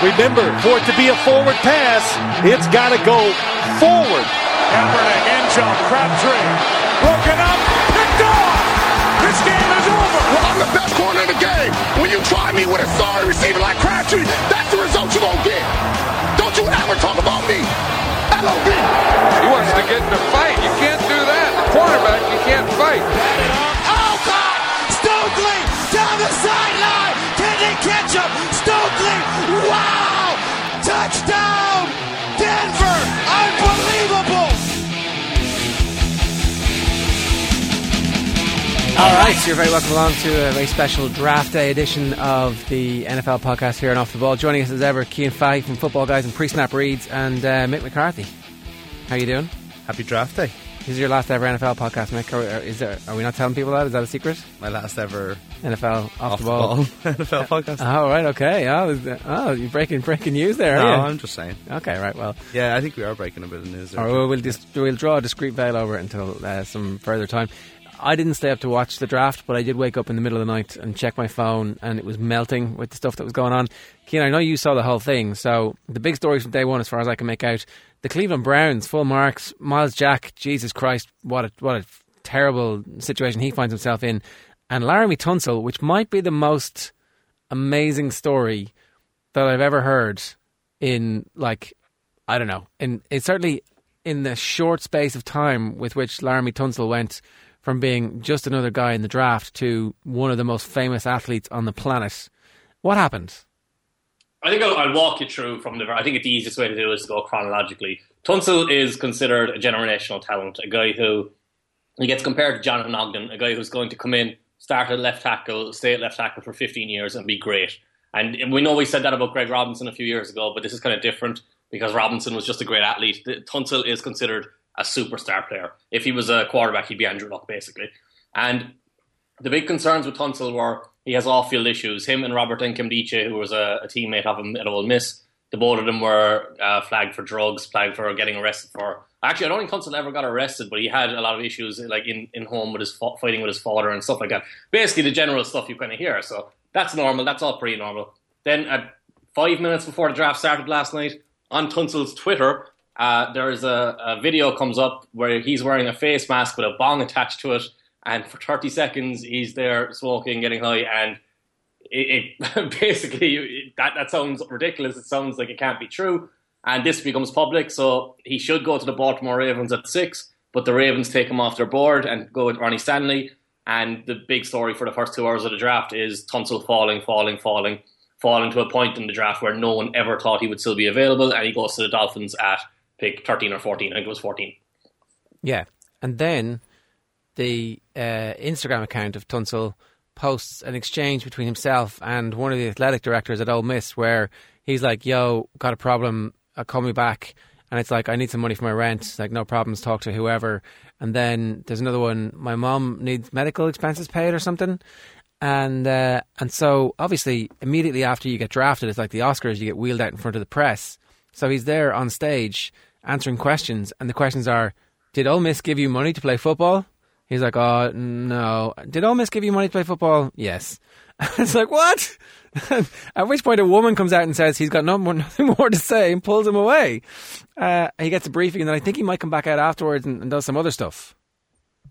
Remember, for it to be a forward pass, it's got to go forward. Kaepernick, end jump, Crabtree, broken up, picked off. This game is over. Well, I'm the best corner in the game. When you try me with a sorry receiver like Crabtree, that's the result you're going to get. Don't you ever talk about me. LOB. He wants to get in a fight. You can't do that. The quarterback, you can't fight. They catch him? Stokley! Wow! Touchdown! Denver! Unbelievable! All right, so you're very welcome along to a very special draft day edition of the NFL podcast here on Off the Ball. Joining us as ever, Cian Fahey from Football Guys and Pre-Snap Reads, and uh, Mick McCarthy. How you doing? Happy draft day. This is your last ever NFL podcast, Mick. Are, are- is there, are we not telling people that? Is that a secret? My last ever NFL off, off the ball. NFL podcast. Oh right, okay. Oh, oh, you're breaking breaking news there. no? I'm just saying. Okay, right. Well, Yeah, I think we are breaking a bit of news there. Or we'll, we'll, just, we'll draw a discreet veil over it until uh, some further time. I didn't stay up to watch the draft, but I did wake up in the middle of the night and check my phone, and it was melting with the stuff that was going on. Cian, I know you saw the whole thing, so the big stories from day one, as far as I can make out, the Cleveland Browns, full marks, Myles Jack, Jesus Christ, what a what a terrible situation he finds himself in, and Laremy Tunsil, which might be the most amazing story that I've ever heard in like I don't know. In it's certainly in the short space of time with which Laremy Tunsil went from being just another guy in the draft to one of the most famous athletes on the planet. What happened? I think I'll, I'll walk you through from the. I think the easiest way to do it is to go chronologically. Tunsil is considered a generational talent, a guy who he gets compared to Jonathan Ogden, a guy who's going to come in, start at left tackle, stay at left tackle for 15 years, and be great. And we know we said that about Greg Robinson a few years ago, but this is kind of different because Robinson was just a great athlete. Tunsil is considered a superstar player. If he was a quarterback, he'd be Andrew Luck, basically. And the big concerns with Tunsil were he has off-field issues. Him and Robert Nkemdiche, who was a, a teammate of him at Ole Miss, the both of them were uh, flagged for drugs, flagged for getting arrested for. Actually, I don't think Tunsil ever got arrested, but he had a lot of issues, like in, in home with his fa- fighting with his father and stuff like that. Basically, the general stuff you kind of hear. So that's normal. That's all pretty normal. Then at five minutes before the draft started last night, on Tunsil's Twitter, uh, there is a, a video comes up where he's wearing a face mask with a bong attached to it, and for 30 seconds he's there smoking, getting high, and it, it basically it, that that sounds ridiculous. It sounds like it can't be true, and this becomes public. So he should go to the Baltimore Ravens at six, but the Ravens take him off their board and go with Ronnie Stanley. And the big story for the first two hours of the draft is Tunsil falling, falling, falling, falling to a point in the draft where no one ever thought he would still be available, and he goes to the Dolphins at pick 13 or 14. I think it was 14. Yeah. And then the uh, Instagram account of Tunsil posts an exchange between himself and one of the athletic directors at Ole Miss where he's like, yo, got a problem, uh, call me back. And it's like, I need some money for my rent. It's like, no problems, talk to whoever. And then there's another one, my mom needs medical expenses paid or something. And uh, and so obviously immediately after you get drafted, it's like the Oscars, you get wheeled out in front of the press. So he's there on stage answering questions, and the questions are: Did Ole Miss give you money to play football? He's like, Oh no. Did Ole Miss give you money to play football? Yes. it's like what? At which point a woman comes out and says he's got no more, nothing more to say and pulls him away. Uh, he gets a briefing, and then I think he might come back out afterwards and, and does some other stuff.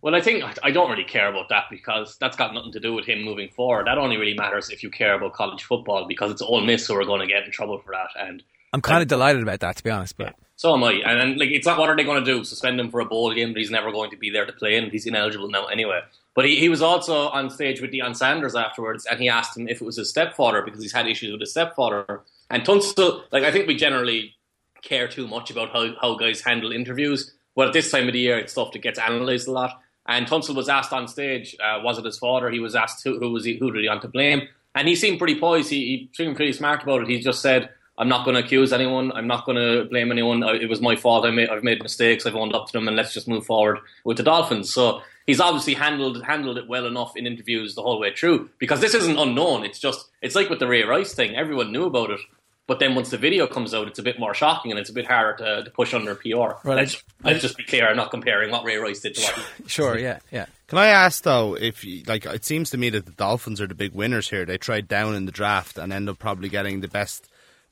Well, I think I don't really care about that because that's got nothing to do with him moving forward. That only really matters if you care about college football because it's Ole Miss who are going to get in trouble for that. And I'm kind of delighted about that, to be honest. But so am I. And, and like, it's not what are they going to do? Suspend him for a bowl game that he's never going to be there to play in? He's ineligible now anyway. But he, he was also on stage with Deion Sanders afterwards, and he asked him if it was his stepfather because he's had issues with his stepfather. And Tunsil, like I think we generally care too much about how, how guys handle interviews. But at this time of the year, it's stuff that gets analysed a lot. And Tunsil was asked on stage, uh, was it his father? He was asked who, who was he, who did he want to blame? And he seemed pretty poised. He, he seemed pretty smart about it. He just said, I'm not going to accuse anyone. I'm not going to blame anyone. I- It was my fault. I made, I've made mistakes. I've owned up to them, and let's just move forward with the Dolphins. So he's obviously handled handled it well enough in interviews the whole way through. Because this isn't unknown. It's just it's like with the Ray Rice thing. Everyone knew about it, but then once the video comes out, it's a bit more shocking and it's a bit harder to, to push under PR. Right. Let's, let's just be clear. I'm not comparing what Ray Rice did to what. sure, yeah, yeah. Can I ask though, if you, like it seems to me that the Dolphins are the big winners here. They trade down in the draft and end up probably getting the best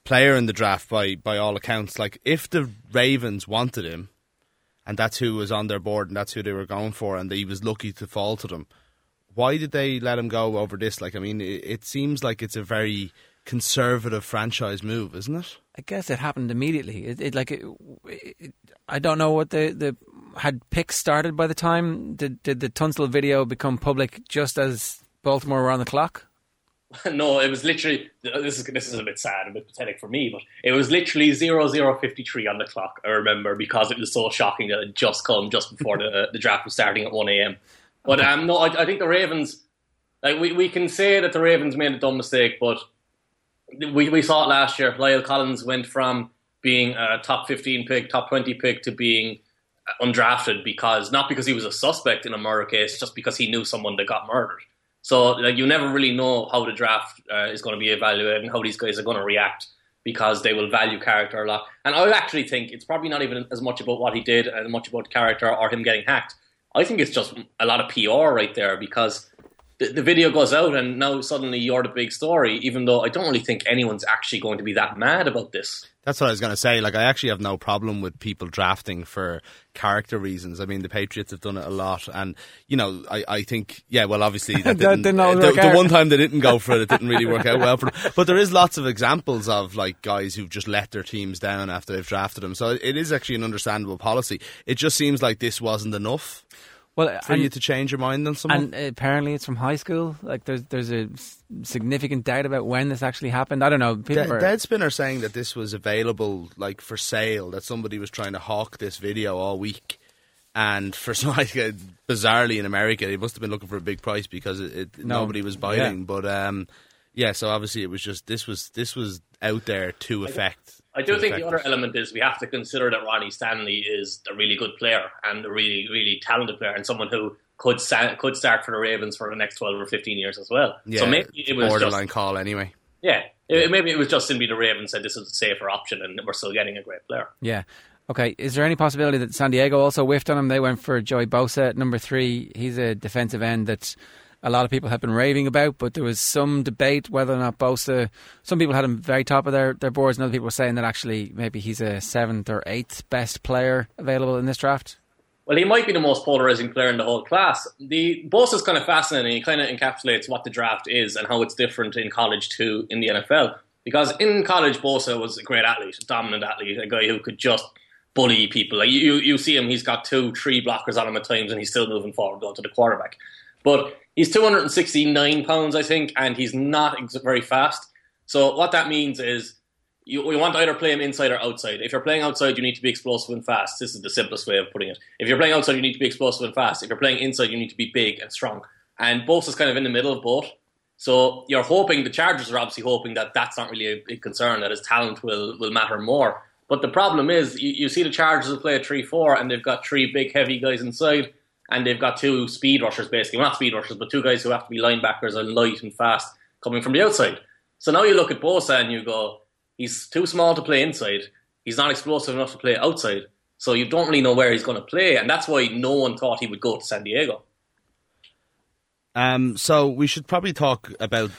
player in the draft by by all accounts. Like if the Ravens wanted him, and that's who was on their board, and that's who they were going for, and he was lucky to fall to them. Why did they let him go over this? Like, I mean, it, it seems like it's a very conservative franchise move, isn't it? I guess it happened immediately. It, it like it, I don't know what the the had picks started by the time did did the Tunsil video become public just as Baltimore were on the clock? no, it was literally this is this is a bit sad, a bit pathetic for me, but it was literally 0053 on the clock. I remember because it was so shocking that it just come just before the the draft was starting at one a.m. But um, no, I, I think the Ravens like we, we can say that the Ravens made a dumb mistake, but we we saw it last year. La'el Collins went from being a top 15 pick, top 20 pick to being undrafted because not because he was a suspect in a murder case, just because he knew someone that got murdered. So like you never really know how the draft uh, is going to be evaluated and how these guys are going to react because they will value character a lot. And I actually think it's probably not even as much about what he did and much about character or him getting hacked. I think it's just a lot of PR right there because the, the video goes out and now suddenly you're the big story, even though I don't really think anyone's actually going to be that mad about this. That's what I was going to say. Like, I actually have no problem with people drafting for character reasons. I mean, the Patriots have done it a lot, and you know, I, I think, yeah, well, obviously that didn't, didn't always the, the one time they didn't go for it, it didn't really work out well for them. But there is lots of examples of like guys who've just let their teams down after they've drafted them. So it is actually an understandable policy. It just seems like this wasn't enough Well, for and, you to change your mind on someone. and apparently it's from high school. Like there's there's a s- significant doubt about when this actually happened. I don't know. People De- are, Deadspin are saying that this was available, like for sale. That somebody was trying to hawk this video all week, and for some like uh, bizarrely in America, they must have been looking for a big price because it, it, No. nobody was biting. But um, yeah, so obviously it was just this was this was out there to affect. I do think the other element is we have to consider that Ronnie Stanley is a really good player and a really, really talented player and someone who could sa- could start for the Ravens for the next 12 or 15 years as well. Yeah, so maybe it was borderline just, call anyway. yeah, it, maybe it was just simply the Ravens said this is a safer option and we're still getting a great player. Yeah. Okay. Is there any possibility that San Diego also whiffed on him? They went for Joey Bosa at number three. He's a defensive end that a lot of people have been raving about, but there was some debate whether or not Bosa. Some people had him very top of their, their boards, and other people were saying that actually maybe he's a seventh or eighth best player available in this draft. Well, he might be the most polarizing player in the whole class. The Bosa is kind of fascinating. He kind of encapsulates what the draft is and how it's different in college to in the NFL. Because in college, Bosa was a great athlete, a dominant athlete, a guy who could just bully people. Like you, you see him; he's got two, three blockers on him at times, and he's still moving forward, going to the quarterback. But he's 269 pounds, I think, and he's not ex- very fast. So what that means is you, you want to either play him inside or outside. If you're playing outside, you need to be explosive and fast. This is the simplest way of putting it. If you're playing outside, you need to be explosive and fast. If you're playing inside, you need to be big and strong. And both is kind of in the middle of both. So you're hoping the Chargers are obviously hoping that that's not really a big concern that his talent will will matter more. But the problem is you, you see the Chargers will play a three four and they've got three big heavy guys inside and they've got two speed rushers basically well, not speed rushers but two guys who have to be linebackers and light and fast coming from the outside. So now you look at Bosa and you go he's too small to play inside. He's not explosive enough to play outside. So you don't really know where he's going to play and that's why no one thought he would go to San Diego. Um, so we should probably talk about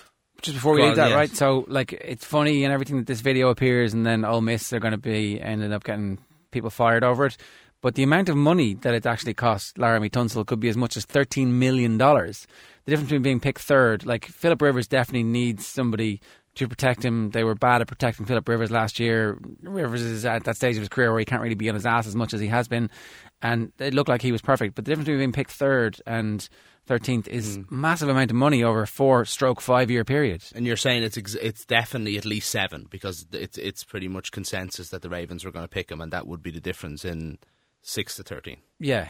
Just before we Go leave that, yeah. right? So, like, it's funny and everything that this video appears, and then Ole Miss are going to be ended up getting people fired over it. But the amount of money that it actually cost Laremy Tunsil could be as much as thirteen million dollars. The difference between being picked third, like Philip Rivers, definitely needs somebody to protect him. They were bad at protecting Philip Rivers last year. Rivers is at that stage of his career where he can't really be on his ass as much as he has been, and it looked like he was perfect. But the difference between being picked third and 13th is hmm. massive amount of money over a four stroke five year period. And you're saying it's ex- it's definitely at least seven because it's it's pretty much consensus that the Ravens were going to pick him, and that would be the difference in six to thirteen. Yeah.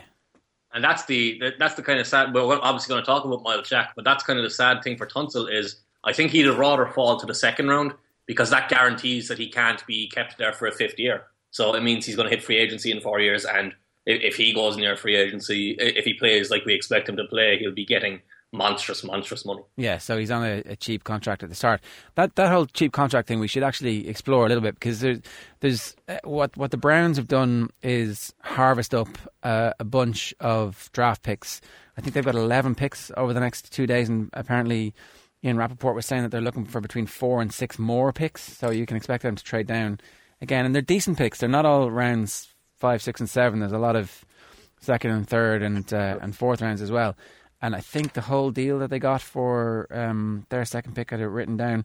And that's the that's the kind of sad. Well, we're obviously going to talk about Myles Jack, but that's kind of the sad thing for Tunsil is I think he'd rather fall to the second round because that guarantees that he can't be kept there for a fifth year. So it means he's going to hit free agency in four years, and if, if he goes near free agency, if he plays like we expect him to play, he'll be getting monstrous, monstrous money. Yeah, so he's on a, a cheap contract at the start. That that whole cheap contract thing we should actually explore a little bit because there's there's uh, what what the Browns have done is harvest up uh, a bunch of draft picks. I think they've got 11 picks over the next two days, and apparently Ian Rapoport was saying that they're looking for between four and six more picks, so you can expect them to trade down again. And they're decent picks. They're not all rounds five, six, and seven. There's a lot of second and third and uh, and fourth rounds as well. And I think the whole deal that they got for um, their second pick, I had it written down.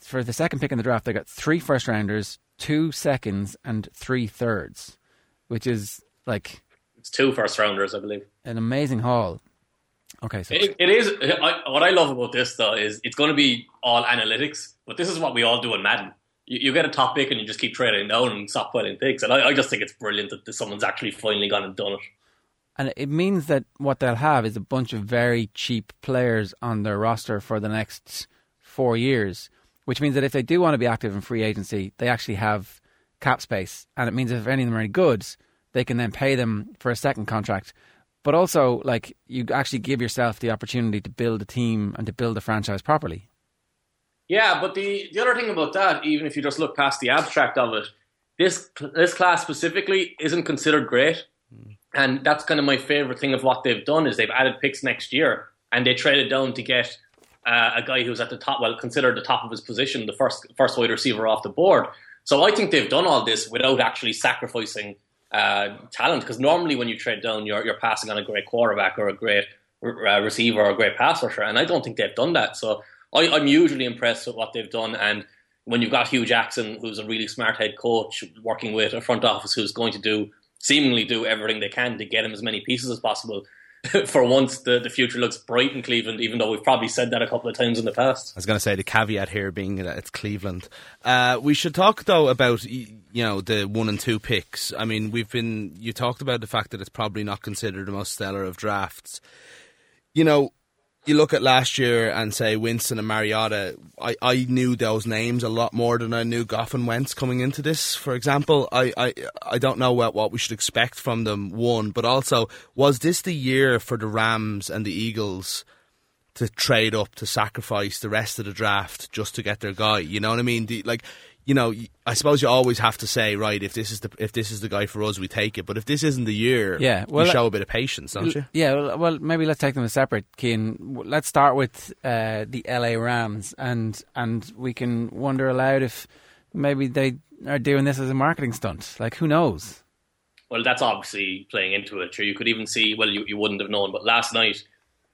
For the second pick in the draft, they got three first rounders, two seconds, and three thirds, which is like It's two first rounders, I believe. an amazing haul. Okay, so It, it is. I, what I love about this though is it's going to be all analytics, but this is what we all do in Madden. You, you get a top pick and you just keep trading down and stop putting picks, and I, I just think it's brilliant that someone's actually finally gone and done it. And it means that what they'll have is a bunch of very cheap players on their roster for the next four years, which means that if they do want to be active in free agency, they actually have cap space, and it means if any of them are any good, they can then pay them for a second contract. But also, like you actually give yourself the opportunity to build a team and to build a franchise properly. Yeah, but the the other thing about that, even if you just look past the abstract of it, this this class specifically isn't considered great, and that's kind of my favorite thing of what they've done is they've added picks next year, and they traded down to get uh, a guy who's at the top, well, considered the top of his position, the first first wide receiver off the board. So I think they've done all this without actually sacrificing uh, talent, because normally when you trade down, you're you're passing on a great quarterback or a great uh, receiver or a great pass rusher, and I don't think they've done that. So I, I'm usually impressed with what they've done, and when you've got Hue Jackson, who's a really smart head coach, working with a front office who's going to do seemingly do everything they can to get him as many pieces as possible. For once, the, the future looks bright in Cleveland, even though we've probably said that a couple of times in the past. I was going to say the caveat here being that it's Cleveland. Uh, we should talk though about you know the one and two picks. I mean, we've been you talked about the fact that it's probably not considered the most stellar of drafts. You know, you look at last year and say Winston and Mariota. I, I knew those names a lot more than I knew Goff and Wentz coming into this. For example, I, I, I don't know what, what we should expect from them. One, but also was this the year for the Rams and the Eagles? to trade up to sacrifice the rest of the draft just to get their guy. You know what I mean? The, like, you know, I suppose you always have to say, right, if this is the if this is the guy for us, we take it. But if this isn't the year, Yeah, well, you show a bit of patience, don't you? Yeah, well, well, maybe let's take them as separate, Cian. Let's start with uh, the LA Rams, and and we can wonder aloud if maybe they are doing this as a marketing stunt. Like, who knows? Well, that's obviously playing into it. Sure, you could even see. Well, you, you wouldn't have known, but last night,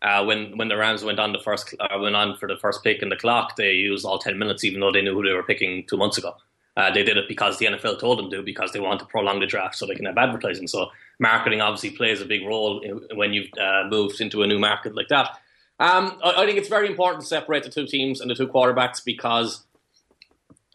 uh, when when the Rams went on the first uh, went on for the first pick in the clock, they used all ten minutes, even though they knew who they were picking two months ago. Uh, they did it because the NFL told them to, because they want to prolong the draft so they can have advertising. So marketing obviously plays a big role in, when you've uh, moved into a new market like that. Um, I, I think it's very important to separate the two teams and the two quarterbacks because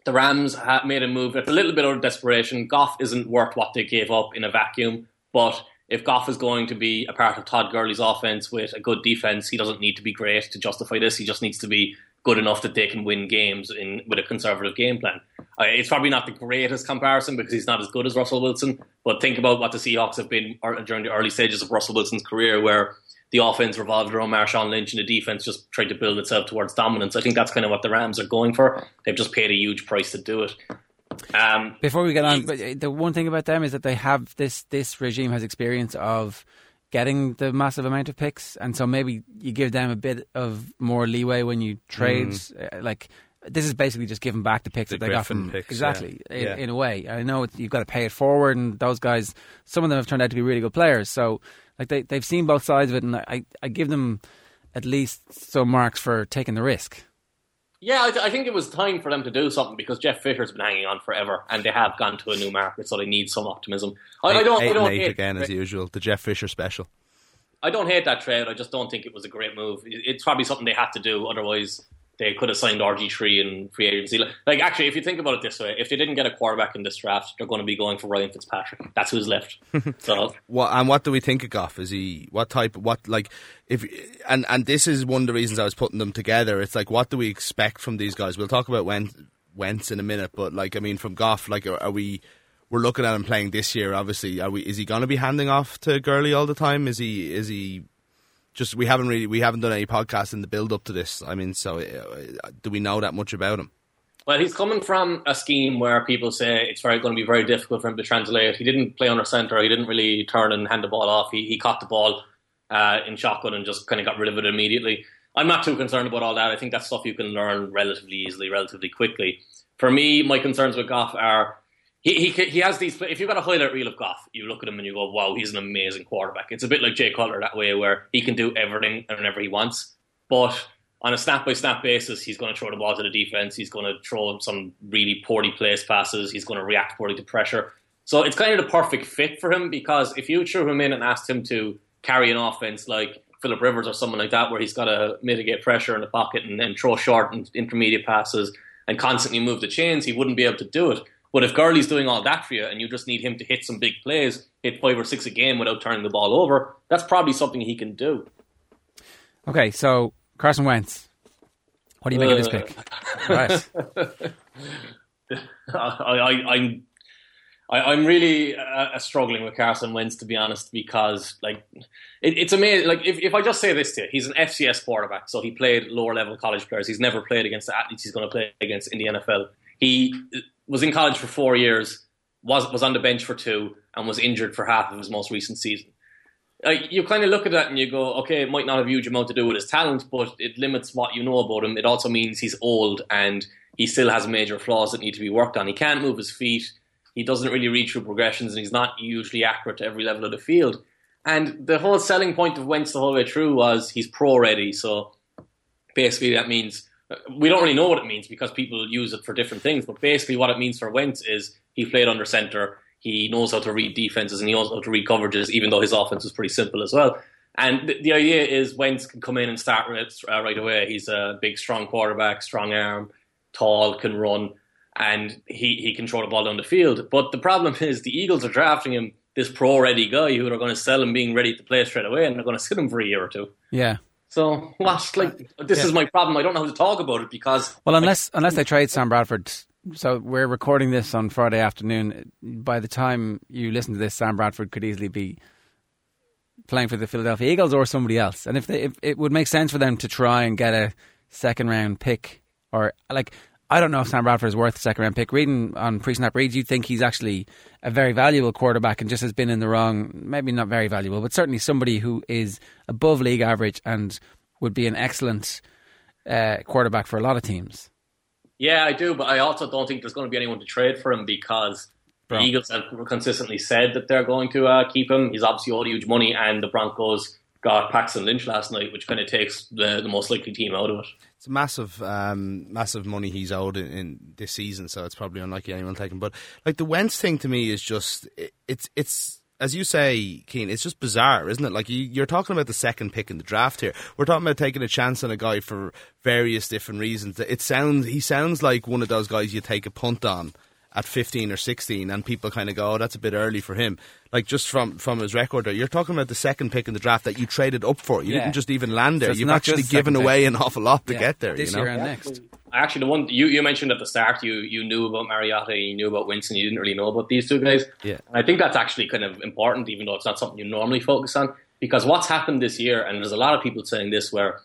the Rams have made a move with a little bit of desperation. Goff isn't worth what they gave up in a vacuum, but if Goff is going to be a part of Todd Gurley's offense with a good defense, he doesn't need to be great to justify this. He just needs to be good enough that they can win games in with a conservative game plan. Uh, it's probably not the greatest comparison because he's not as good as Russell Wilson, but think about what the Seahawks have been during the early stages of Russell Wilson's career, where the offense revolved around Marshawn Lynch and the defense just tried to build itself towards dominance. I think that's kind of what the Rams are going for. They've just paid a huge price to do it. Um, Before we get on, but uh, the one thing about them is that they have this this regime has experience of getting the massive amount of picks, and so maybe you give them a bit of more leeway when you trade. Uh, like this is basically just giving back the picks The that they got from picks, exactly yeah. in, Yeah. in a way. I know it's, you've got to pay it forward, and those guys, some of them have turned out to be really good players. So like they they've seen both sides of it, and I I give them at least some marks for taking the risk. Yeah, I, th- I think it was time for them to do something because Jeff Fisher's been hanging on forever, and they have gone to a new market, so they need some optimism. I, I don't, eight I don't eight hate, again as usual. The Jeff Fisher special. I don't hate that trade. I just don't think it was a great move. It's probably something they had to do, otherwise they could have signed RG three in free agency. Like- actually, if you think about it this way, if they didn't get a quarterback in this draft, they're going to be going for Ryan Fitzpatrick. That's who's left. so What and what do we think of Goff? Is he what type? What like if and and this is one of the reasons I was putting them together. It's like what do we expect from these guys? We'll talk about Wentz, Wentz in a minute, but like I mean, from Goff, like are, are we? We're looking at him playing this year. Obviously, are we? Is he going to be handing off to Gurley all the time? Is he? Is he? Just we haven't really we haven't done any podcasts in the build up to this. I mean, so uh, do we know that much about him? Well, he's coming from a scheme where people say it's very going to be very difficult for him to translate. He didn't play under center. He didn't really turn and hand the ball off. He, he caught the ball uh, in shotgun and just kind of got rid of it immediately. I'm not too concerned about all that. I think that's stuff you can learn relatively easily, relatively quickly. For me, my concerns with Goff are he, he, he has these. If you've got a highlight reel of Goff, you look at him and you go, "Wow, he's an amazing quarterback." It's a bit like Jay Cutler that way, where he can do everything and whenever he wants. But on a snap by snap basis, he's going to throw the ball to the defense. He's going to throw some really poorly placed passes. He's going to react poorly to pressure. So it's kind of the perfect fit for him because if you threw him in and asked him to carry an offense like Philip Rivers or someone like that, where he's got to mitigate pressure in the pocket and, and throw short and intermediate passes and constantly move the chains, he wouldn't be able to do it. But if Gurley's doing all that for you and you just need him to hit some big plays, hit five or six a game without turning the ball over, that's probably something he can do. Okay, so Carson Wentz. What do you make uh, of this pick? right. I, I, I'm I, am really uh, uh, struggling with Carson Wentz to be honest, because like it, it's amazing. Like if, if I just say this to you, he's an FCS quarterback, so he played lower level college players. He's never played against the athletes he's going to play against in the NFL. He was in college for four years, was was on the bench for two, and was injured for half of his most recent season you kind of look at that and you go, okay, it might not have a huge amount to do with his talent, but it limits what you know about him. It also means he's old and he still has major flaws that need to be worked on. He can't move his feet. He doesn't really read through progressions, and he's not usually accurate to every level of the field. And the whole selling point of Wentz the whole way through was he's pro ready. So basically, that means we don't really know what it means because people use it for different things. But basically, what it means for Wentz is he played under center he knows how to read defenses and he knows how to read coverages, even though his offense is pretty simple as well. And the, the idea is Wentz can come in and start right, uh, right away. He's a big, strong quarterback, strong arm, tall, can run, and he, he can throw the ball down the field. But the problem is the Eagles are drafting him this pro ready guy who are going to sell him being ready to play straight away, and they're going to sit him for a year or two. Yeah. So what? Like uh, this yeah. is my problem. I don't know how to talk about it because well, unless like, unless they trade Sam Bradford so we're recording this on Friday afternoon. By the time you listen to this, Sam Bradford could easily be playing for the Philadelphia Eagles or somebody else. And if, they, if it would make sense for them to try and get a second round pick, or like I don't know if Sam Bradford is worth a second round pick. Reading on pre-snap reads, you'd think he's actually a very valuable quarterback and just has been in the wrong. Maybe not very valuable, but certainly somebody who is above league average and would be an excellent uh, quarterback for a lot of teams. Yeah, I do, but I also don't think there's going to be anyone to trade for him because Bro. the Eagles have consistently said that they're going to uh, keep him. He's obviously owed huge money, and the Broncos got Paxton Lynch last night, which kind of takes the, the most likely team out of it. It's massive, um, massive money he's owed in, in, this season, so it's probably unlikely anyone taking. But like the Wentz thing to me is just it, it's it's as you say, Cian, it's just bizarre, isn't it? Like you, are talking about the second pick in the draft here. We're talking about taking a chance on a guy for various different reasons. It sounds he sounds like one of those guys you take a punt on at 15 or 16 and people kind of go oh that's a bit early for him like just from from his record there you're talking about the second pick in the draft that you traded up for you yeah. didn't just even land there so you've actually given away pick. an awful lot to yeah. get there this you know? year and next actually the one you, you mentioned at the start you you knew about Mariota you knew about Winston you didn't really know about these two guys yeah and I think that's actually kind of important even though it's not something you normally focus on because what's happened this year and there's a lot of people saying this where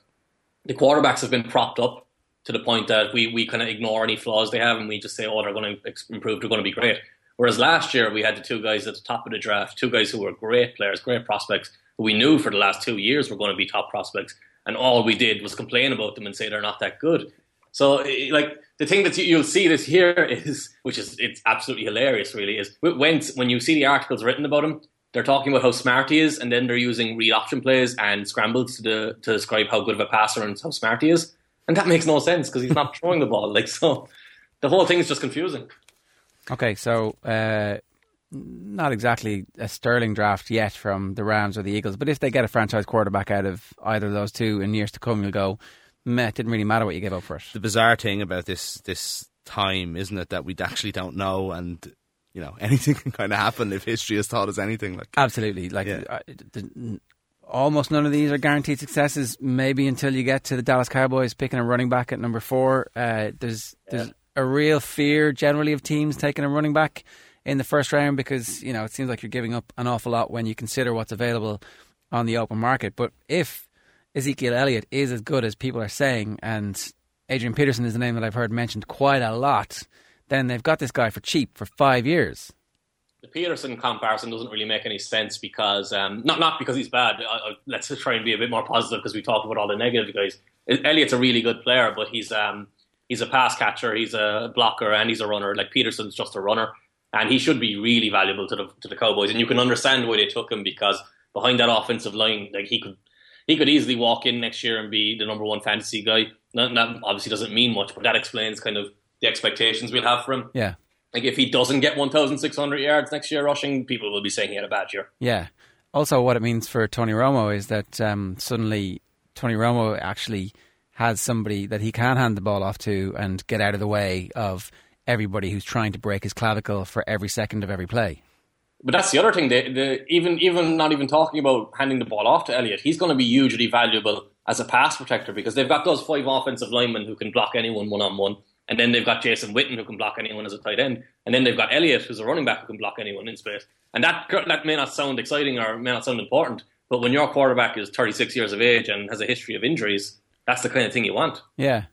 the quarterbacks have been propped up to the point that we, we kind of ignore any flaws they have and we just say, oh, they're going to improve, they're going to be great. Whereas last year we had the two guys at the top of the draft, two guys who were great players, great prospects, who we knew for the last two years were going to be top prospects, and all we did was complain about them and say they're not that good. So, like the thing that you'll see this here is, which is it's absolutely hilarious, really, is when when you see the articles written about him, they're talking about how smart he is, and then they're using read option plays and scrambles to the, to describe how good of a passer and how smart he is and that makes no sense because he's not throwing the ball. Like so, the whole thing is just confusing. Okay, so uh, not exactly a sterling draft yet from the Rams or the Eagles, but if they get a franchise quarterback out of either of those two in years to come, you'll go, meh, it didn't really matter what you gave up for it. The bizarre thing about this this time, isn't it, that we actually don't know and you know anything can kind of happen if history has taught us anything. Like absolutely, like yeah. Almost none of these are guaranteed successes. Maybe until you get to the Dallas Cowboys picking a running back at number four. Uh, there's there's yeah. a real fear generally of teams taking a running back in the first round because you know it seems like you're giving up an awful lot when you consider what's available on the open market. But if Ezekiel Elliott is as good as people are saying, and Adrian Peterson is the name that I've heard mentioned quite a lot, then they've got this guy for cheap for five years. The Peterson comparison doesn't really make any sense because um, not not because he's bad. Let's try and be a bit more positive because we talked about all the negative guys. Elliott's a really good player, but he's um, he's a pass catcher, he's a blocker, and he's a runner. Like Peterson's just a runner, and he should be really valuable to the to the Cowboys. And you can understand why they took him because behind that offensive line, like he could he could easily walk in next year and be the number one fantasy guy. That obviously doesn't mean much, but that explains kind of the expectations we'll have for him. Yeah. Like if he doesn't get 1,600 yards next year rushing, people will be saying he had a bad year. Yeah. Also, what it means for Tony Romo is that um, suddenly Tony Romo actually has somebody that he can hand the ball off to and get out of the way of everybody who's trying to break his clavicle for every second of every play. But that's the other thing. The, the, even even not even talking about handing the ball off to Elliott, he's going to be hugely valuable as a pass protector because they've got those five offensive linemen who can block anyone one on one. And then they've got Jason Witten who can block anyone as a tight end. And then they've got Elliott who's a running back who can block anyone in space. And that that may not sound exciting or may not sound important, but when your quarterback is 36 years of age and has a history of injuries, that's the kind of thing you want. Yeah.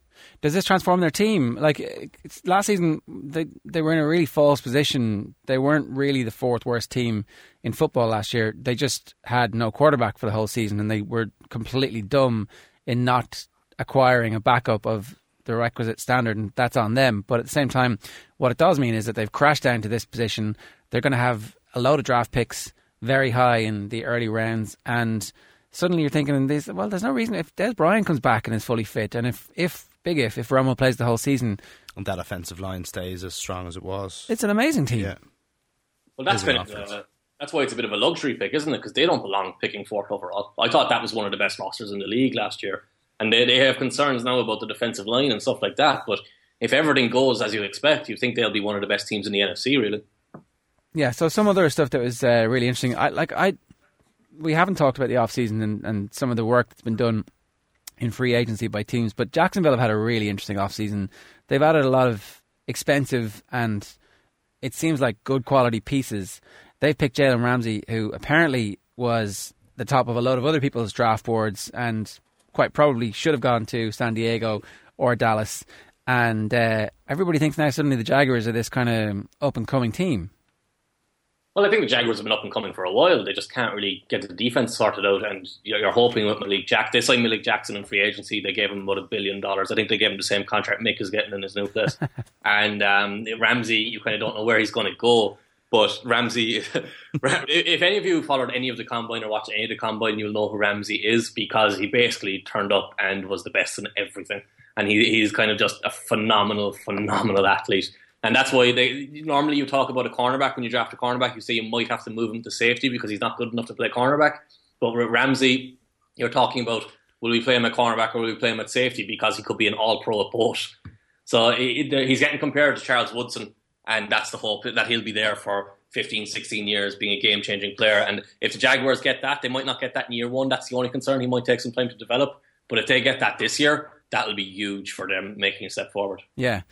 Does this transform their team? Like last season, they they were in a really false position. They weren't really the fourth worst team in football last year. They just had no quarterback for the whole season, and they were completely dumb in not acquiring a backup of the requisite standard, and that's on them. But at the same time, what it does mean is that they've crashed down to this position. They're going to have a load of draft picks very high in the early rounds, and suddenly you're thinking, this, well, there's no reason if Dez Bryant comes back and is fully fit, and if if big if if Romo plays the whole season, and that offensive line stays as strong as it was, it's an amazing team. Yeah. Well, that's kind of, uh, that's why it's a bit of a luxury pick, isn't it? Because they don't belong picking fourth overall. I thought that was one of the best rosters in the league last year. And they, they have concerns now about the defensive line and stuff like that. But if everything goes as you expect, you think they'll be one of the best teams in the NFC, really. Yeah. So some other stuff that was uh, really interesting. I like I we haven't talked about the off season and, and some of the work that's been done in free agency by teams, but Jacksonville have had a really interesting off season. They've added a lot of expensive and it seems like good quality pieces. They've picked Jalen Ramsey, who apparently was the top of a lot of other people's draft boards and quite probably should have gone to San Diego or Dallas. And uh, everybody thinks now suddenly the Jaguars are this kind of up and coming team. Well, I think the Jaguars have been up and coming for a while. They just can't really get the defense sorted out, and you're hoping with Malik Jack. They signed Malik Jackson in free agency. They gave him about a billion dollars. I think they gave him the same contract Mick is getting in his new place. and um, Ramsey, you kind of don't know where he's going to go. But Ramsey, if any of you followed any of the combine or watched any of the combine, you'll know who Ramsey is because he basically turned up and was the best in everything. And he, he's kind of just a phenomenal, phenomenal athlete. And that's why they normally you talk about a cornerback when you draft a cornerback, you say you might have to move him to safety because he's not good enough to play cornerback. But with Ramsey, you're talking about will we play him at cornerback or will we play him at safety because he could be an all pro at both. So he's getting compared to Charles Woodson, and that's the hope that he'll be there for 15, 16 years being a game changing player. And if the Jaguars get that, they might not get that in year one. That's the only concern. He might take some time to develop. But if they get that this year, that'll be huge for them making a step forward. Yeah,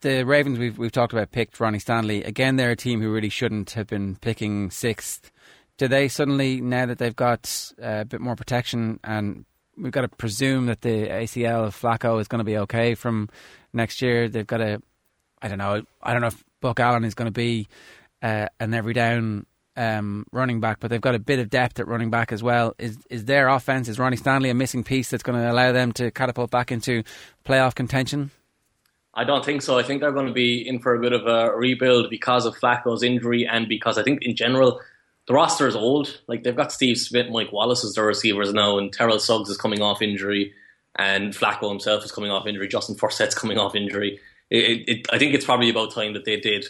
the Ravens we've we've talked about picked Ronnie Stanley again. They're a team who really shouldn't have been picking sixth. Do they suddenly now that they've got uh, a bit more protection and we've got to presume that the ACL of Flacco is going to be okay from next year? They've got to, I don't know, I don't know if Buck Allen is going to be uh, an every down um, running back, but they've got a bit of depth at running back as well. Is is their offense? Is Ronnie Stanley a missing piece that's going to allow them to catapult back into playoff contention? I don't think so. I think they're going to be in for a bit of a rebuild because of Flacco's injury and because I think in general the roster is old. Like they've got Steve Smith, Mike Wallace as their receivers now, and Terrell Suggs is coming off injury, and Flacco himself is coming off injury. Justin Forsett's coming off injury. It, it, I think it's probably about time that they did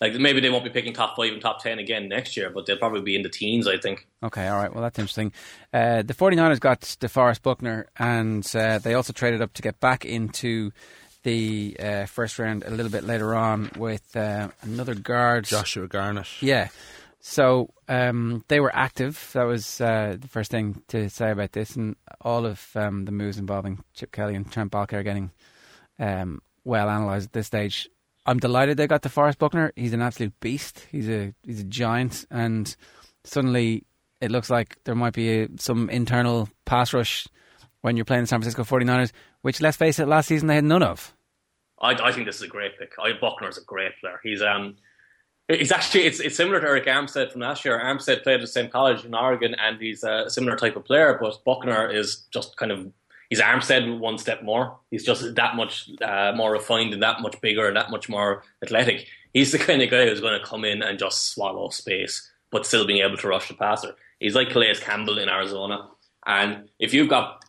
like maybe they won't be picking top five and top ten again next year, but they'll probably be in the teens, I think. Okay, all right. Well, that's interesting. Uh, the 49ers got DeForest Buckner, and uh, they also traded up to get back into the uh, first round a little bit later on with uh, another guard, Joshua Garnett. Yeah. So um, they were active. That was uh, the first thing to say about this, and all of um, the moves involving Chip Kelly and Trent Baalke are getting um, well analysed at this stage. I'm delighted they got DeForest Buckner. He's an absolute beast. He's a he's a giant, and suddenly it looks like there might be a, some internal pass rush when you're playing the San Francisco 49ers, which let's face it, last season they had none of. I, I think this is a great pick. I, Buckner's a great player. He's um It's actually it's, it's similar to Arik Armstead from last year. Armstead played at the same college in Oregon, and he's a similar type of player. But Buckner is just kind of he's Armstead one step more. He's just that much uh, more refined and that much bigger and that much more athletic. He's the kind of guy who's going to come in and just swallow space, but still being able to rush the passer. He's like Calais Campbell in Arizona. And if you've got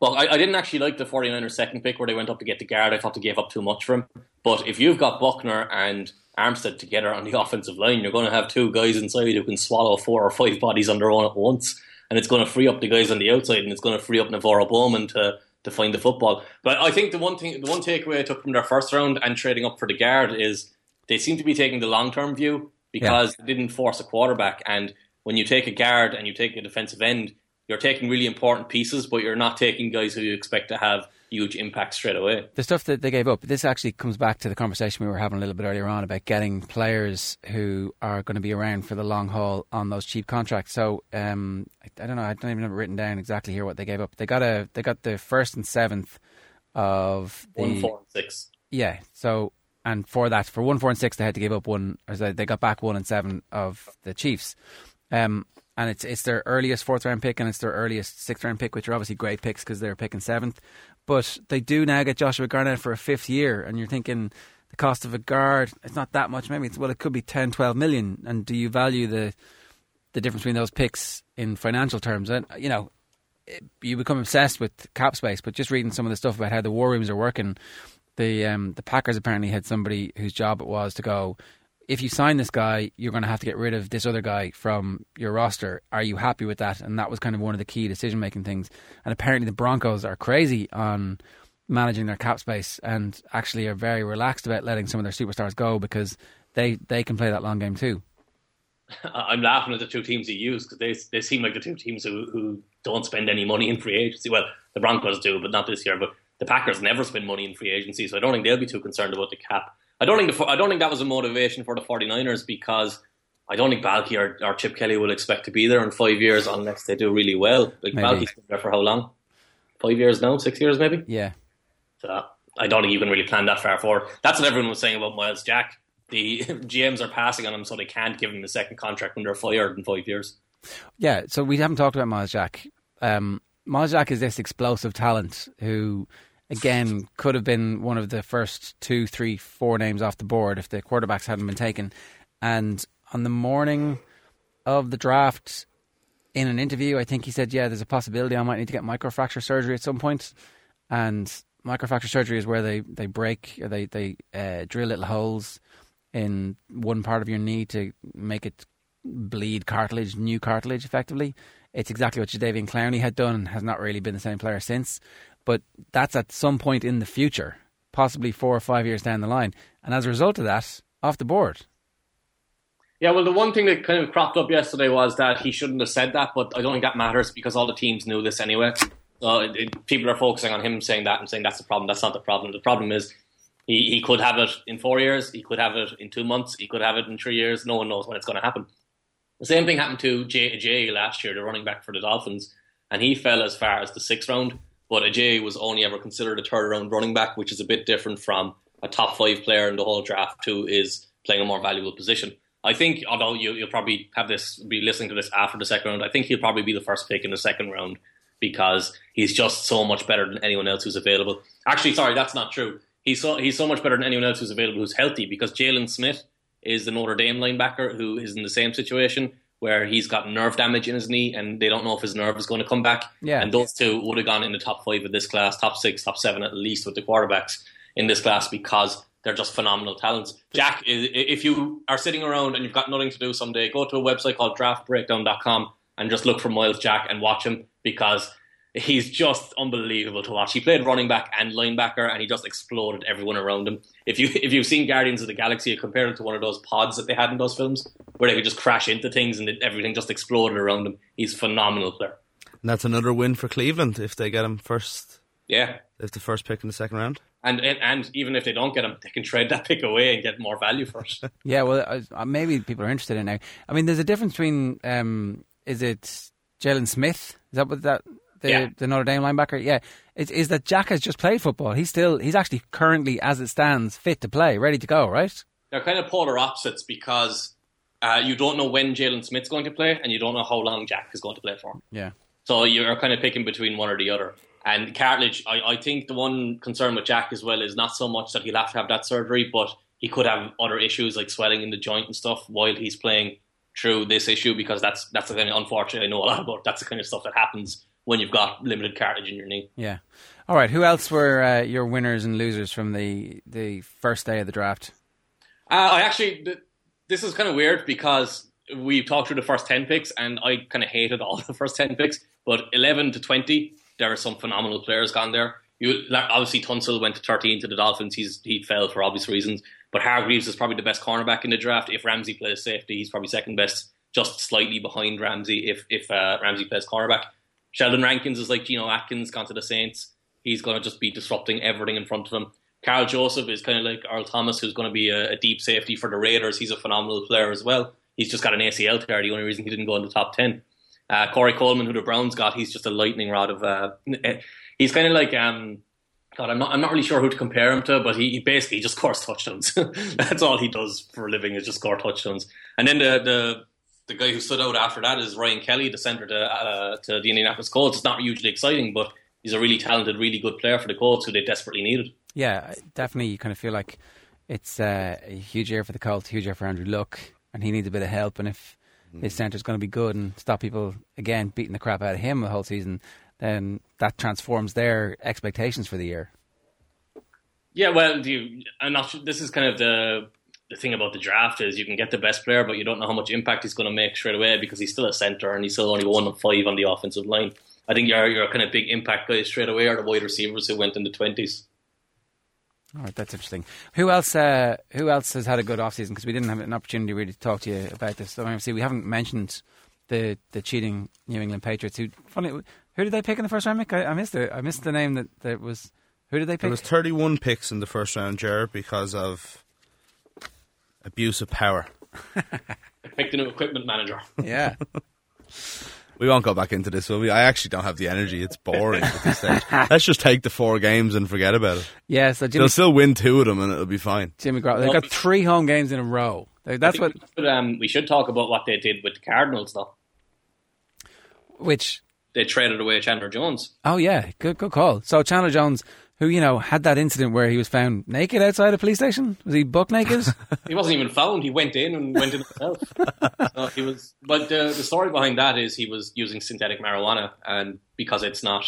well, I, I, didn't actually like the 49ers second pick where they went up to get the guard. I thought they gave up too much for him. But if you've got Buckner and Armstead together on the offensive line, you're going to have two guys inside who can swallow four or five bodies on their own at once. And it's going to free up the guys on the outside and it's going to free up NaVorro Bowman to, to find the football. But I think the one thing, the one takeaway I took from their first round and trading up for the guard is they seem to be taking the long term view because yeah. they didn't force a quarterback. And when you take a guard and you take a defensive end, you're taking really important pieces, but you're not taking guys who you expect to have huge impact straight away. The stuff that they gave up, this actually comes back to the conversation we were having a little bit earlier on about getting players who are going to be around for the long haul on those cheap contracts. So um, I, I, don't know, I don't even have it written down exactly here what they gave up. They got a they got the first and seventh of the, one, four, and six. Yeah, so and for that, for one, four, and six, they had to give up one. Or they got back one and seven of the Chiefs. Um, and it's it's their earliest fourth round pick and it's their earliest sixth round pick, which are obviously great picks because they're picking seventh. But they do now get Joshua Garnett for a fifth year, and you're thinking the cost of a guard it's not that much. Maybe it's well, it could be 10, 12 million. And do you value the the difference between those picks in financial terms? And you know, you become obsessed with cap space. But just reading some of the stuff about how the war rooms are working, the um, the Packers apparently had somebody whose job it was to go if you sign this guy, you're going to have to get rid of this other guy from your roster. Are you happy with that? And that was kind of one of the key decision making things. And apparently, the Broncos are crazy on managing their cap space and actually are very relaxed about letting some of their superstars go because they, they can play that long game too. I'm laughing at the two teams you use because they they seem like the two teams who, who don't spend any money in free agency. Well, the Broncos do, but not this year. But the Packers never spend money in free agency, so I don't think they'll be too concerned about the cap. I don't think the, I don't think that was a motivation for the 49ers because I don't think Baalke or, or Chip Kelly will expect to be there in five years unless they do really well. Like maybe. Baalke's been there for how long? Five years now, six years maybe. Yeah. So I don't think you can really plan that far forward. That's what everyone was saying about Myles Jack. The GMs are passing on him, so they can't give him a second contract when they're fired in five years. Yeah, so we haven't talked about Miles Jack. Um, Myles Jack is this explosive talent who again could have been one of the first two, three, four names off the board if the quarterbacks hadn't been taken. And on the morning of the draft, in an interview, I think he said, "Yeah, there's a possibility I might need to get microfracture surgery at some point." And microfracture surgery is where they they break or they they uh, drill little holes in one part of your knee to make it bleed cartilage, new cartilage, effectively. It's exactly what Jadeveon Clowney had done and has not really been the same player since but that's at some point in the future, possibly four or five years down the line. And as a result of that, off the board. Yeah, well, the one thing that kind of cropped up yesterday was that he shouldn't have said that, but I don't think that matters because all the teams knew this anyway. It, it, people are focusing on him saying that and saying that's the problem. That's not the problem. The problem is he, he could have it in four years, he could have it in two months, he could have it in three years. No one knows when it's going to happen. The same thing happened to Jay, Jay last year, the running back for the Dolphins, and he fell as far as the sixth round. But Ajayi was only ever considered a third round running back, which is a bit different from a top five player in the whole draft who is playing a more valuable position. I think, although you, will probably have this, be listening to this after the second round, I think he'll probably be the first pick in the second round because he's just so much better than anyone else who's available. Actually, sorry, that's not true. He's so he's so much better than anyone else who's available who's healthy because Jaylon Smith is the Notre Dame linebacker who is in the same situation where he's got nerve damage in his knee and they don't know if his nerve is going to come back. Yeah. And those two would have gone in the top five of this class, top six, top seven at least with the quarterbacks in this class because they're just phenomenal talents. Jack, if you are sitting around and you've got nothing to do someday, go to a website called draftbreakdown.com and just look for Myles Jack and watch him because he's just unbelievable to watch. He played running back and linebacker, and he just exploded everyone around him. If you if you've seen Guardians of the Galaxy, you compare him to one of those pods that they had in those films, where they could just crash into things and everything just exploded around him. He's a phenomenal player. And that's another win for Cleveland if they get him first. Yeah, if the first pick in the second round. And, and, and even if they don't get him, they can trade that pick away and get more value for it. yeah, well, uh, maybe people are interested in it now. I mean, there's a difference between um, is it Jaylon Smith? Is that what that the, yeah. the Notre Dame linebacker. Yeah, it's, is that Jack has just played football. He's still he's actually currently as it stands fit to play, ready to go, right? they're kind of polar opposites because uh, you don't know when Jaylon Smith's going to play, and you don't know how long Jack is going to play for. Yeah. So you're kind of picking between one or the other. And cartilage, I, I think the one concern with Jack as well is not so much that he'll have to have that surgery, but he could have other issues like swelling in the joint and stuff while he's playing through this issue because that's that's the kind of unfortunate. I know a lot about. That's the kind of stuff that happens when you've got limited cartilage in your knee. Yeah. All right. Who else were uh, your winners and losers from the the first day of the draft? Uh, I actually, th- this is kind of weird because we've talked through the first 10 picks and I kind of hated all the first 10 picks, but 11 to 20, there are some phenomenal players gone there. You, like, obviously, Tunsil went to 13 to the Dolphins. He's He fell for obvious reasons, but Hargreaves is probably the best cornerback in the draft. If Ramsey plays safety, he's probably second best, just slightly behind Ramsey if, if uh, Ramsey plays cornerback. Sheldon Rankins is like Geno Atkins gone to the Saints. He's going to just be disrupting everything in front of him. Karl Joseph is kind of like Earl Thomas, who's going to be a, a, deep safety for the Raiders. He's a phenomenal player as well. He's just got an ACL tear. The only reason he didn't go in the top ten. Uh, Corey Coleman, who the Browns got, he's just a lightning rod of. Uh, he's kind of like. Um, God, I'm not. I'm not really sure who to compare him to, but he, he basically just scores touchdowns. That's all he does for a living is just score touchdowns. And then the the the guy who stood out after that is Ryan Kelly, the center to uh, to the Indianapolis Colts. It's not hugely exciting, but he's a really talented, really good player for the Colts, who they desperately needed. Yeah, definitely. You kind of feel like it's uh, a huge year for the Colts, huge year for Andrew Luck, and he needs a bit of help. And if his centre is going to be good and stop people again beating the crap out of him the whole season, then that transforms their expectations for the year. Yeah, well, do you, I'm not. This is kind of the the thing about the draft is you can get the best player, but you don't know how much impact he's going to make straight away because he's still a center and he's still only one of five on the offensive line. I think your your kind of big impact guys straight away are the wide receivers who went in the twenties. All right, that's interesting. Who else? Uh, who else has had a good offseason? Because we didn't have an opportunity really to talk to you about this. So obviously, we haven't mentioned the the cheating New England Patriots. Who funny? Who did they pick in the first round? Mick? I, I missed it. I missed the name that, that was. Who did they pick? There was 31 picks in the first round, Jared, because of abuse of power. Picked a new equipment manager. Yeah. We won't go back into this, will we? I actually don't have the energy. It's boring at this stage. Let's just take the four games and forget about it. Yeah, so Jimmy, They'll still win two of them and it'll be fine. Jimmy Garoppolo. They've got three home games in a row. They- That's what. We should, um, we should talk about what they did with the Cardinals, though. Which? They traded away Chandler Jones. Oh yeah, good good call. So Chandler Jones, who you know had that incident where he was found naked outside a police station. Was he buck naked? He wasn't even found. He went in and went in himself. so he was. But the the story behind that is he was using synthetic marijuana, and because it's not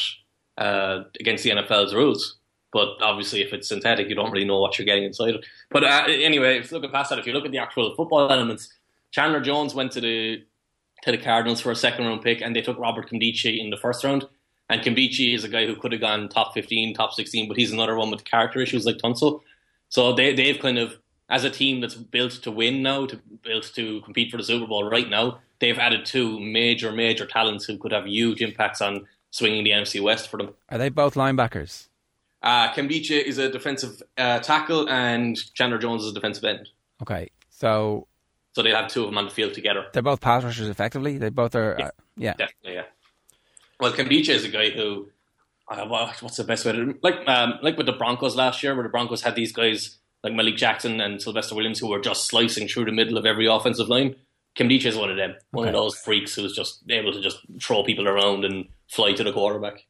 uh, against the NFL's rules. But obviously, if it's synthetic, you don't really know what you're getting inside it. But uh, anyway, if looking past that, if you look at the actual football elements, Chandler Jones went to the to the Cardinals for a second round pick, and they took Robert Nkemdiche in the first round. And Nkemdiche is a guy who could have gone top fifteen, top sixteen, but he's another one with character issues like Tunsil. So they they've kind of as a team that's built to win now, to built to compete for the Super Bowl right now, they've added two major major talents who could have huge impacts on swinging the NFC West for them. Are they both linebackers? Uh, is a defensive uh, tackle, and Chandler Jones is a defensive end. Okay, so So they'll have two of them on the field together. they're both pass rushers effectively. They both are. Uh, yeah. Definitely, yeah. Well, Nkemdiche is a guy who, uh, what's the best way to like um, like with the Broncos last year, where the Broncos had these guys like Malik Jackson and Sylvester Williams who were just slicing through the middle of every offensive line. Nkemdiche is one of them, one of those freaks who's just able to just throw people around and fly to the quarterback.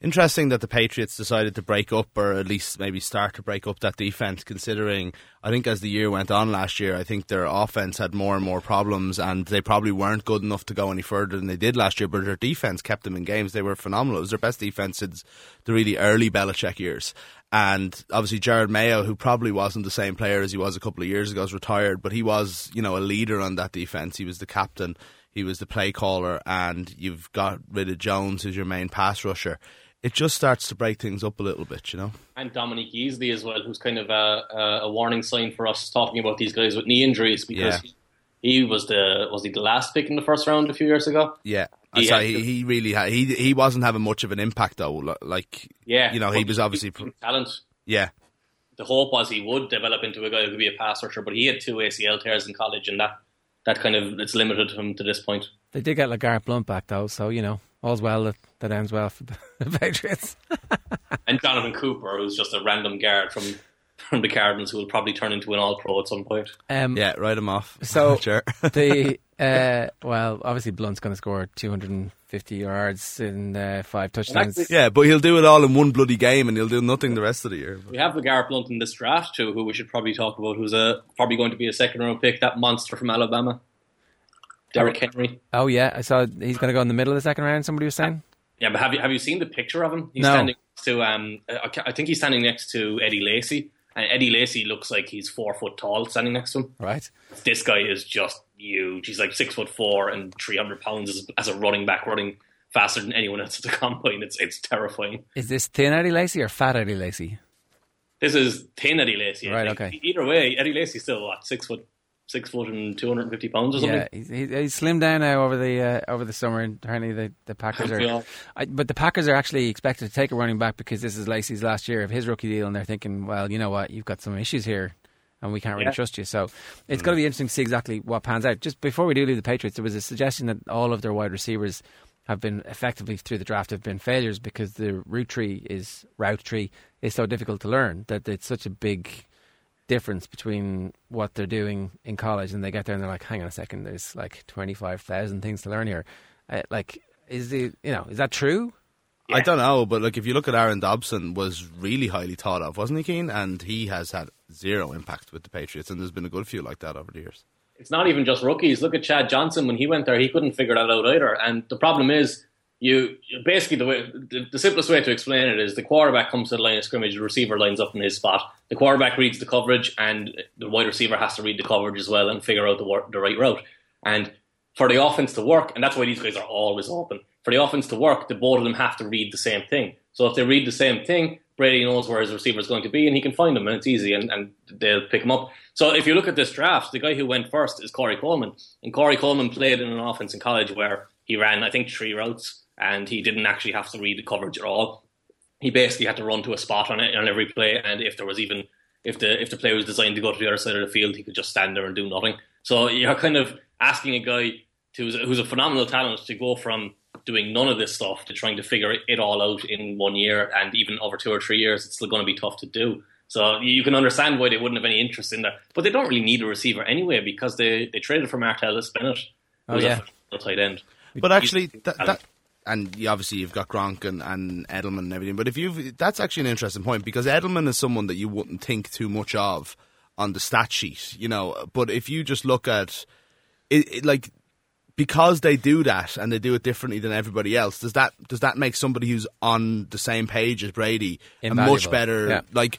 Interesting that the Patriots decided to break up, or at least maybe start to break up that defense. Considering, I think as the year went on last year, I think their offense had more and more problems, and they probably weren't good enough to go any further than they did last year. But their defense kept them in games; they were phenomenal. It was their best defense since the really early Belichick years. And obviously, Jerod Mayo, who probably wasn't the same player as he was a couple of years ago, is retired, but he was, you know, a leader on that defense. He was the captain, he was the play caller, and you've got rid of Jones, who's your main pass rusher it just starts to break things up a little bit, you know. And Dominique Easley as well, who's kind of a, a, warning sign for us talking about these guys with knee injuries because Yeah. he was the was he the last pick in the first round a few years ago. Yeah, He so he, he really had, he he wasn't having much of an impact though. Like Yeah, you know, he was obviously pr- talent. yeah. the hope was he would develop into a guy who could be a pass rusher, but he had two ACL tears in college, and that that kind of it's limited him to this point. They did get LeGarrette Blunt back though, so you know all's well that, that ends well for the, the Patriots. And Jonathan Cooper, who's just a random guard from from the Cardinals who will probably turn into an All Pro at some point. Um, Yeah, write him off. So sure. the uh, well, obviously Blunt's going to score 250 yards in uh, five touchdowns. actually- yeah, but he'll do it all in one bloody game, and he'll do nothing the rest of the year. We have LeGarrette Blunt in this draft too, who we should probably talk about, who's a probably going to be a second round pick. That monster from Alabama, Derrick Henry. Oh yeah, I saw he's going to go in the middle of the second round. Somebody was saying. Yeah, but have you have you seen the picture of him? He's No. standing next to um, I think he's standing next to Eddie Lacy, and Eddie Lacy looks like he's four foot tall standing next to him. Right. This guy is just huge. He's like six foot four and three hundred pounds as, as a running back, running faster than anyone else at the combine. It's it's terrifying. Is this thin Eddie Lacy or fat Eddie Lacy? This is thin Eddie Lacy. Right, okay. Either way, Eddie Lacy's still what six foot, six foot and two hundred and fifty pounds or something. Yeah, he's, he's, he's slimmed down now over the uh, over the summer. And apparently, the, the Packers are. I, but the Packers are actually expected to take a running back because this is Lacy's last year of his rookie deal, and they're thinking, well, you know what, you've got some issues here, and we can't really Yeah. trust you. So it's going to be interesting to see exactly what pans out. Just before we do leave the Patriots, there was a suggestion that all of their wide receivers have been effectively through the draft have been failures because the route tree is route tree is so difficult to learn that it's such a big difference between what they're doing in college and they get there and they're like, hang on a second, there's like twenty five thousand things to learn here. Uh, like, is the you know is that true? I don't know, but like if you look at Aaron Dobson, was really highly thought of, wasn't he, Keen? And he has had zero impact with the Patriots, and there's been a good few like that over the years. it's not even just rookies. Look at Chad Johnson when he went there; he couldn't figure that out either. And the problem is, you basically the way the, the simplest way to explain it is the quarterback comes to the line of scrimmage, the receiver lines up in his spot. The quarterback reads the coverage, and the wide receiver has to read the coverage as well and figure out the the right route. And for the offense to work, and that's why these guys are always open. For the offense to work, the both of them have to read the same thing. So if they read the same thing, Brady knows where his receiver is going to be, and he can find him, and it's easy, and, and they'll pick him up. So if you look at this draft, the guy who went first is Corey Coleman, and Corey Coleman played in an offense in college where he ran, I think, three routes, and he didn't actually have to read the coverage at all. He basically had to run to a spot on it on every play, and if there was even if the if the play was designed to go to the other side of the field, he could just stand there and do nothing. So you're kind of asking a guy who's who's a phenomenal talent to go from doing none of this stuff to trying to figure it all out in one year and even over two or three years, it's still going to be tough to do. So you can understand why they wouldn't have any interest in that, but they don't really need a receiver anyway because they, they traded for Martellus Bennett, Oh, yeah. a tight end. But actually, that, that and you, obviously you've got Gronk and, and Edelman and everything. But if you've that's actually an interesting point because Edelman is someone that you wouldn't think too much of on the stat sheet, you know. But if you just look at it, it like because they do that and they do it differently than everybody else, does that does that make somebody who's on the same page as Brady a much better Yeah. like?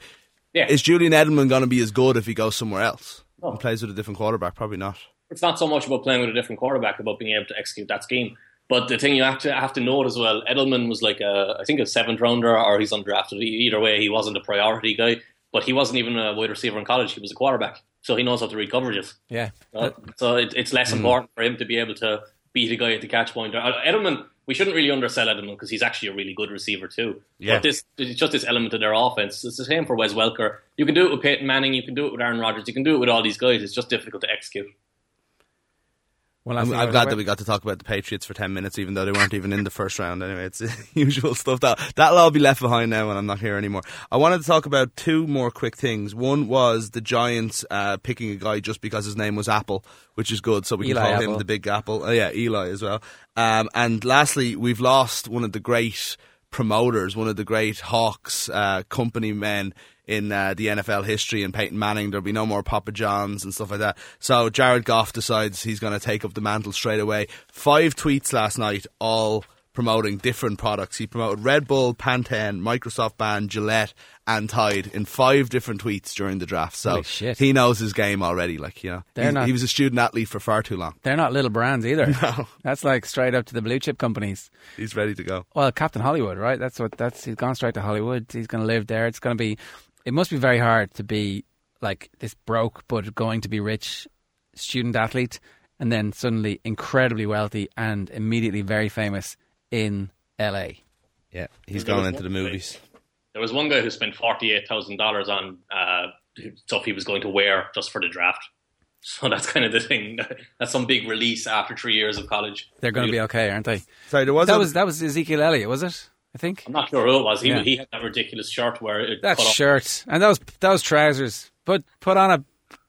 Yeah. Is Julian Edelman going to be as good if he goes somewhere else No. and plays with a different quarterback? Probably not. it's not so much about playing with a different quarterback, about being able to execute that scheme. But the thing you have to have to note as well, Edelman was like a, I think a seventh rounder, or he's undrafted. Either way, he wasn't a priority guy, but he wasn't even a wide receiver in college. He was a quarterback, so he knows how to read coverages. Yeah. Uh, so it, it's less important for him to be able to beat a guy at the catch point. Uh, Edelman, we shouldn't really undersell Edelman because he's actually a really good receiver too. Yeah. But this it's just this element of their offense. It's the same for Wes Welker. You can do it with Peyton Manning. You can do it with Aaron Rodgers. You can do it with all these guys. It's just difficult to execute. Well, I'm, I'm glad that we got to talk about the Patriots for ten minutes, even though they weren't even in the first round. Anyway, it's usual stuff. That that'll all be left behind now when I'm not here anymore. I wanted to talk about two more quick things. One was the Giants uh, picking a guy just because his name was Apple, which is good, so we can call Apple. him the Big Apple. Oh, yeah, Eli as well. Um, and lastly, we've lost one of the great promoters, one of the great Hawks uh, company men in uh, the NFL history and Peyton Manning. There'll be no more Papa Johns and stuff like that. So Jared Goff decides he's going to take up the mantle straight away. Five tweets last night, all promoting different products. He promoted Red Bull, Pantene, Microsoft Band, Gillette, and Tide in five different tweets during the draft. So he knows his game already. Like you know, They're he, not- he was a student athlete for far too long. They're not little brands either. No. That's like straight up to the blue chip companies. He's ready to go. Well, Captain Hollywood, right? That's what that's he's gone straight to Hollywood. He's going to live there. It's going to be it must be very hard to be like this broke but going to be rich student athlete and then suddenly incredibly wealthy and immediately very famous in LA. Yeah, he's gone into the movies. There was one guy who spent forty eight thousand dollars on uh, stuff he was going to wear just for the draft. So that's kind of the thing. That's some big release after three years of college. They're going to be okay, aren't they? Sorry, there was That a- was that was Ezekiel Elliott, was it? I think. I'm not sure who it was. He, Yeah. he had that ridiculous shirt where it That cut off. shirt and those those trousers. Put put on a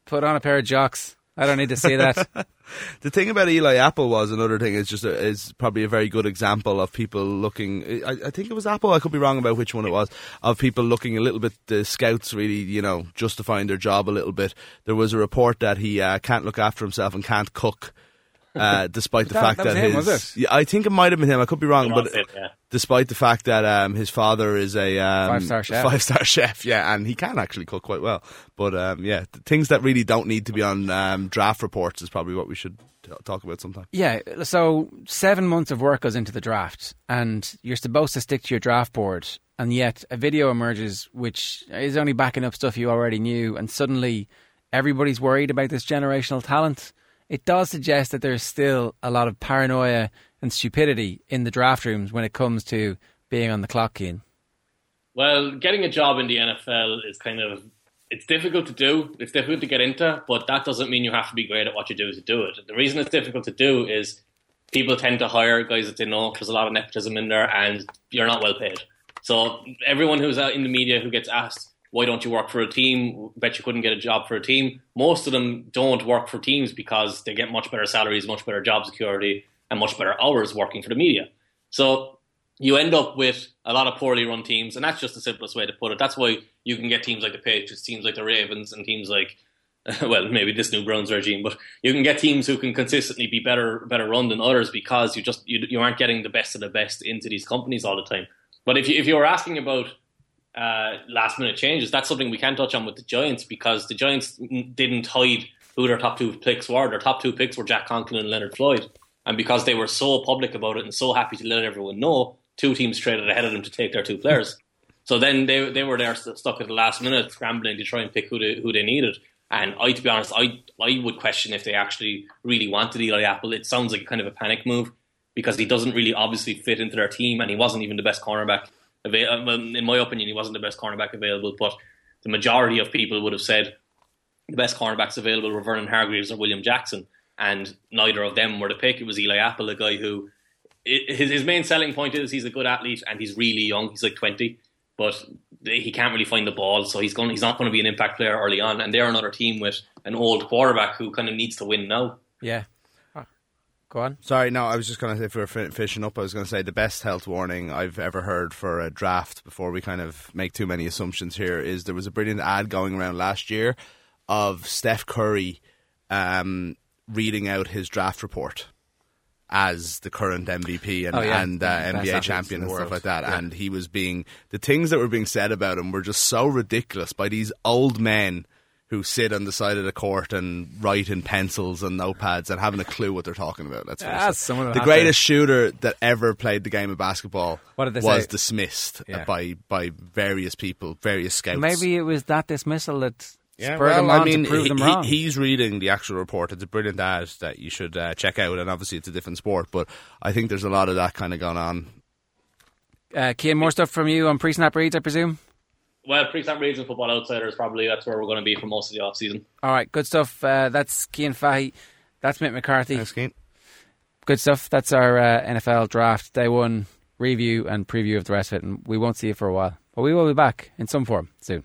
put on a pair of jocks. I don't need to see that. The thing about Eli Apple was another thing is just a, is probably a very good example of people looking. I, I think it was Apple. I could be wrong about which one it was. Of people looking a little bit. The scouts really, you know, justifying their job a little bit. There was a report that he uh, can't look after himself and can't cook. Uh, despite the That- fact that was that, him, his, was it? Yeah, I think it might have been him. I could be wrong, but it, yeah. despite the fact that um, his father is a um, Five-star chef. five star chef, yeah, and he can actually cook quite well. But um, yeah, th- things that really don't need to be on um, draft reports is probably what we should t- talk about sometime. Yeah, so seven months of work goes into the draft, and you're supposed to stick to your draft board, and yet a video emerges which is only backing up stuff you already knew, and suddenly everybody's worried about this generational talent. It does suggest that there's still a lot of paranoia and stupidity in the draft rooms when it comes to being on the clock, Cian. Well, getting a job in the NFL is kind of it's difficult to do. It's difficult to get into, but that doesn't mean you have to be great at what you do to do it. The reason it's difficult to do is people tend to hire guys that they know. There's a lot of nepotism in there, and you're not well paid. So everyone who's out in the media who gets asked why don't you work for a team, bet you couldn't get a job for a team. Most of them don't work for teams because they get much better salaries, much better job security, and much better hours working for the media. So you end up with a lot of poorly run teams, and that's just the simplest way to put it. That's why you can get teams like the Patriots, teams like the Ravens, and teams like, well, maybe this new Browns regime, but you can get teams who can consistently be better better run than others because you just you, you aren't getting the best of the best into these companies all the time. But if you if you were asking about uh, last minute changes, that's something we can touch on with the Giants because the Giants didn't hide who their top two picks were. Their top two picks were Jack Conklin and Leonard Floyd. And because they were so public about it and so happy to let everyone know, two teams traded ahead of them to take their two players. So then they they were there stuck at the last minute, scrambling to try and pick who they who they needed. And I, to be honest, I I would question if they actually really wanted Eli Apple. It sounds like kind of a panic move because he doesn't really obviously fit into their team, and he wasn't even the best cornerback. In my opinion, he wasn't the best cornerback available. But the majority of people would have said the best cornerbacks available were Vernon Hargreaves or William Jackson, and neither of them were the pick. It was Eli Apple, a guy who his his main selling point is he's a good athlete and he's really young. He's like twenty, but he can't really find the ball, so he's going. He's not going to be an impact player early on. And they're another team with an old quarterback who kind of needs to win now. Yeah. Go on. Sorry, no, I was just going to say, if we were fin- finishing up, I was going to say the best health warning I've ever heard for a draft before we kind of make too many assumptions here is there was a brilliant ad going around last year of Steph Curry um, reading out his draft report as the current MVP and, Oh, yeah. and uh, NBA champion and stuff like that. Yeah. And he was being, the things that were being said about him were just so ridiculous by these old men who sit on the side of the court and write in pencils and notepads and haven't a clue what they're talking about. Let's face Yeah, it. someone will the greatest shooter that ever played the game of basketball What did they was say? dismissed Yeah. by by various people, various scouts. Maybe it was that dismissal that Yeah, spurred well, I mean, to prove he- wrong. he's reading the actual report. It's a brilliant ad that you should uh, check out, and obviously it's a different sport, but I think there's a lot of that kind of going on. uh, Cian, more stuff from you on pre-snap reads, I presume. Well, pre-snap reads and football outsiders probably that's where we're going to be for most of the off season. All right, good stuff. Uh, that's Cian Fahey. That's Mick McCarthy. Thanks, Cian. Good stuff. That's our uh, NFL draft day one review and preview of the rest of it. And we won't see you for a while, but we will be back in some form soon.